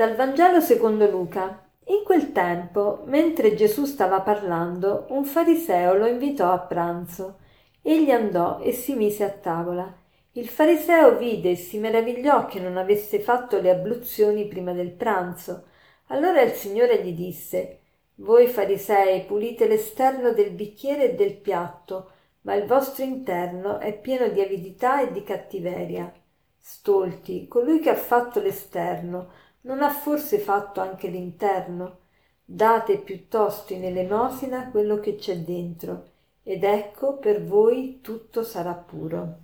Dal Vangelo secondo Luca. In quel tempo, mentre Gesù stava parlando, un fariseo lo invitò a pranzo. Egli andò e si mise a tavola. Il fariseo vide e si meravigliò che non avesse fatto le abluzioni prima del pranzo. Allora il Signore gli disse Voi farisei pulite l'esterno del bicchiere e del piatto, ma il vostro interno è pieno di avidità e di cattiveria. Stolti, colui che ha fatto l'esterno, non ha forse fatto anche l'interno? Date piuttosto in elemosina quello che c'è dentro, ed ecco per voi tutto sarà puro.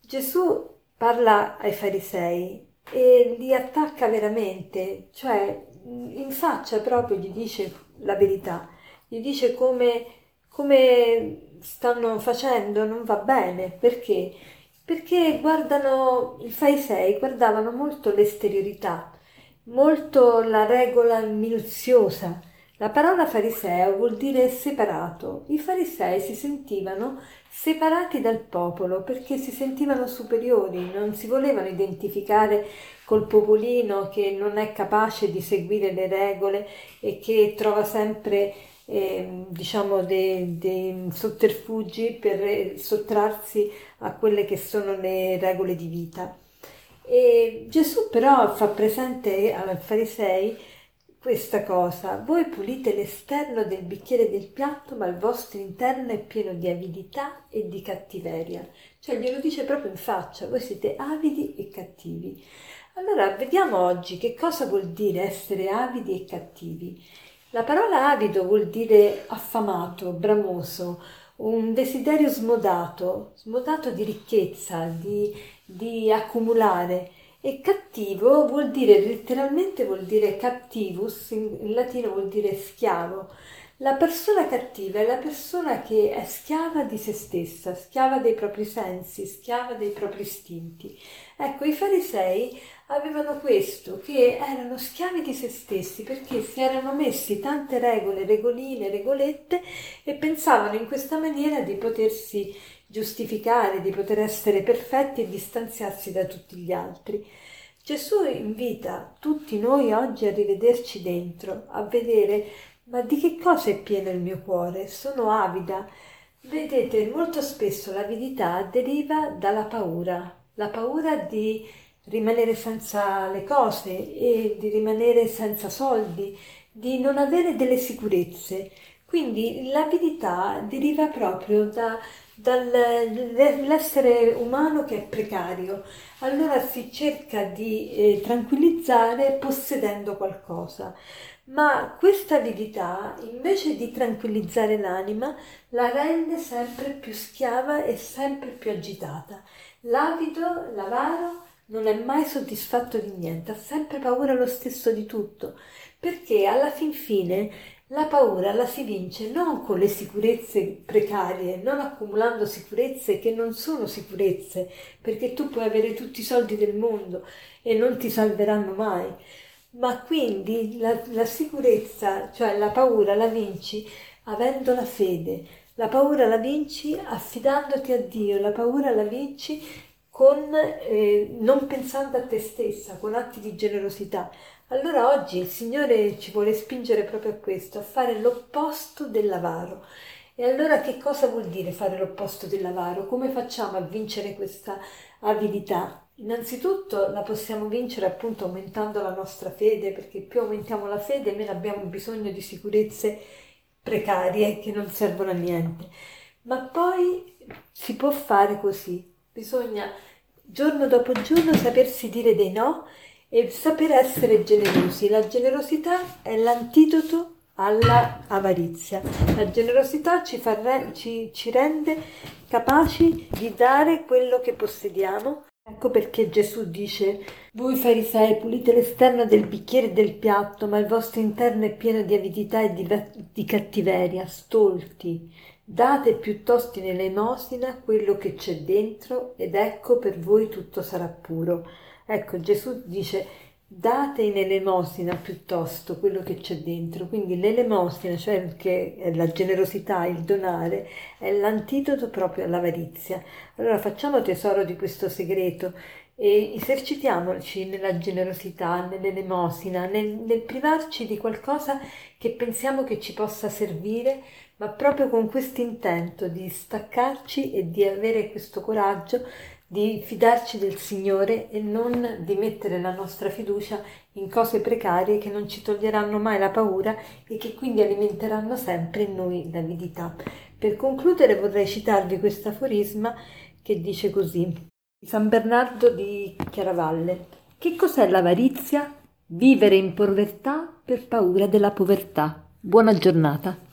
Gesù parla ai farisei e li attacca veramente, cioè in faccia proprio gli dice la verità, gli dice come, come stanno facendo, non va bene, perché? Perché guardano, i farisei guardavano molto l'esteriorità, molto la regola minuziosa. La parola fariseo vuol dire separato. I farisei si sentivano separati dal popolo perché si sentivano superiori, non si volevano identificare col popolino che non è capace di seguire le regole e che trova sempre eh, diciamo dei, dei sotterfugi per sottrarsi a quelle che sono le regole di vita. E Gesù però fa presente ai farisei questa cosa, voi pulite l'esterno del bicchiere del piatto, ma il vostro interno è pieno di avidità e di cattiveria. Cioè glielo dice proprio in faccia, voi siete avidi e cattivi. Allora vediamo oggi che cosa vuol dire essere avidi e cattivi. La parola avido vuol dire affamato, bramoso, un desiderio smodato, smodato di ricchezza, di, di accumulare. E cattivo vuol dire, letteralmente vuol dire captivus, in latino vuol dire schiavo. La persona cattiva è la persona che è schiava di se stessa, schiava dei propri sensi, schiava dei propri istinti. Ecco, i farisei avevano questo, che erano schiavi di se stessi perché si erano messi tante regole, regoline, regolette e pensavano in questa maniera di potersi giustificare, di poter essere perfetti e distanziarsi da tutti gli altri. Gesù invita tutti noi oggi a rivederci dentro, a vedere ma di che cosa è pieno il mio cuore? Sono avida. Vedete, molto spesso l'avidità deriva dalla paura, la paura di rimanere senza le cose e di rimanere senza soldi, di non avere delle sicurezze. Quindi l'avidità deriva proprio da, dall'essere umano che è precario. Allora si cerca di eh, tranquillizzare possedendo qualcosa. Ma questa avidità, invece di tranquillizzare l'anima, la rende sempre più schiava e sempre più agitata. L'avido, l'avaro, non è mai soddisfatto di niente, ha sempre paura lo stesso di tutto, perché alla fin fine la paura la si vince non con le sicurezze precarie, non accumulando sicurezze che non sono sicurezze, perché tu puoi avere tutti i soldi del mondo e non ti salveranno mai ma quindi la, la sicurezza, cioè la paura la vinci avendo la fede, la paura la vinci affidandoti a Dio, la paura la vinci con, eh, non pensando a te stessa, con atti di generosità. Allora oggi il Signore ci vuole spingere proprio a questo, a fare l'opposto dell'avaro. E allora che cosa vuol dire fare l'opposto dell'avaro? Come facciamo a vincere questa avidità? Innanzitutto la possiamo vincere appunto aumentando la nostra fede, perché più aumentiamo la fede, meno abbiamo bisogno di sicurezze precarie che non servono a niente. Ma poi si può fare così, bisogna giorno dopo giorno sapersi dire dei no e saper essere generosi. La generosità è l'antidoto alla avarizia. La generosità ci, fa, ci, ci rende capaci di dare quello che possediamo Ecco perché Gesù dice, voi farisei pulite l'esterno del bicchiere e del piatto, ma il vostro interno è pieno di avidità e di, di cattiveria, stolti. Date piuttosto in elemosina quello che c'è dentro ed ecco per voi tutto sarà puro. Ecco, Gesù dice, date in elemosina piuttosto quello che c'è dentro. Quindi l'elemosina, cioè che la generosità, il donare, è l'antidoto proprio all'avarizia. Allora facciamo tesoro di questo segreto e esercitiamoci nella generosità, nell'elemosina, nel, nel privarci di qualcosa che pensiamo che ci possa servire, ma proprio con questo intento di staccarci e di avere questo coraggio di fidarci del Signore e non di mettere la nostra fiducia in cose precarie che non ci toglieranno mai la paura e che quindi alimenteranno sempre in noi l'avidità. Per concludere vorrei citarvi questo aforisma che dice così San Bernardo di Chiaravalle. Che cos'è l'avarizia? Vivere in povertà per paura della povertà. Buona giornata.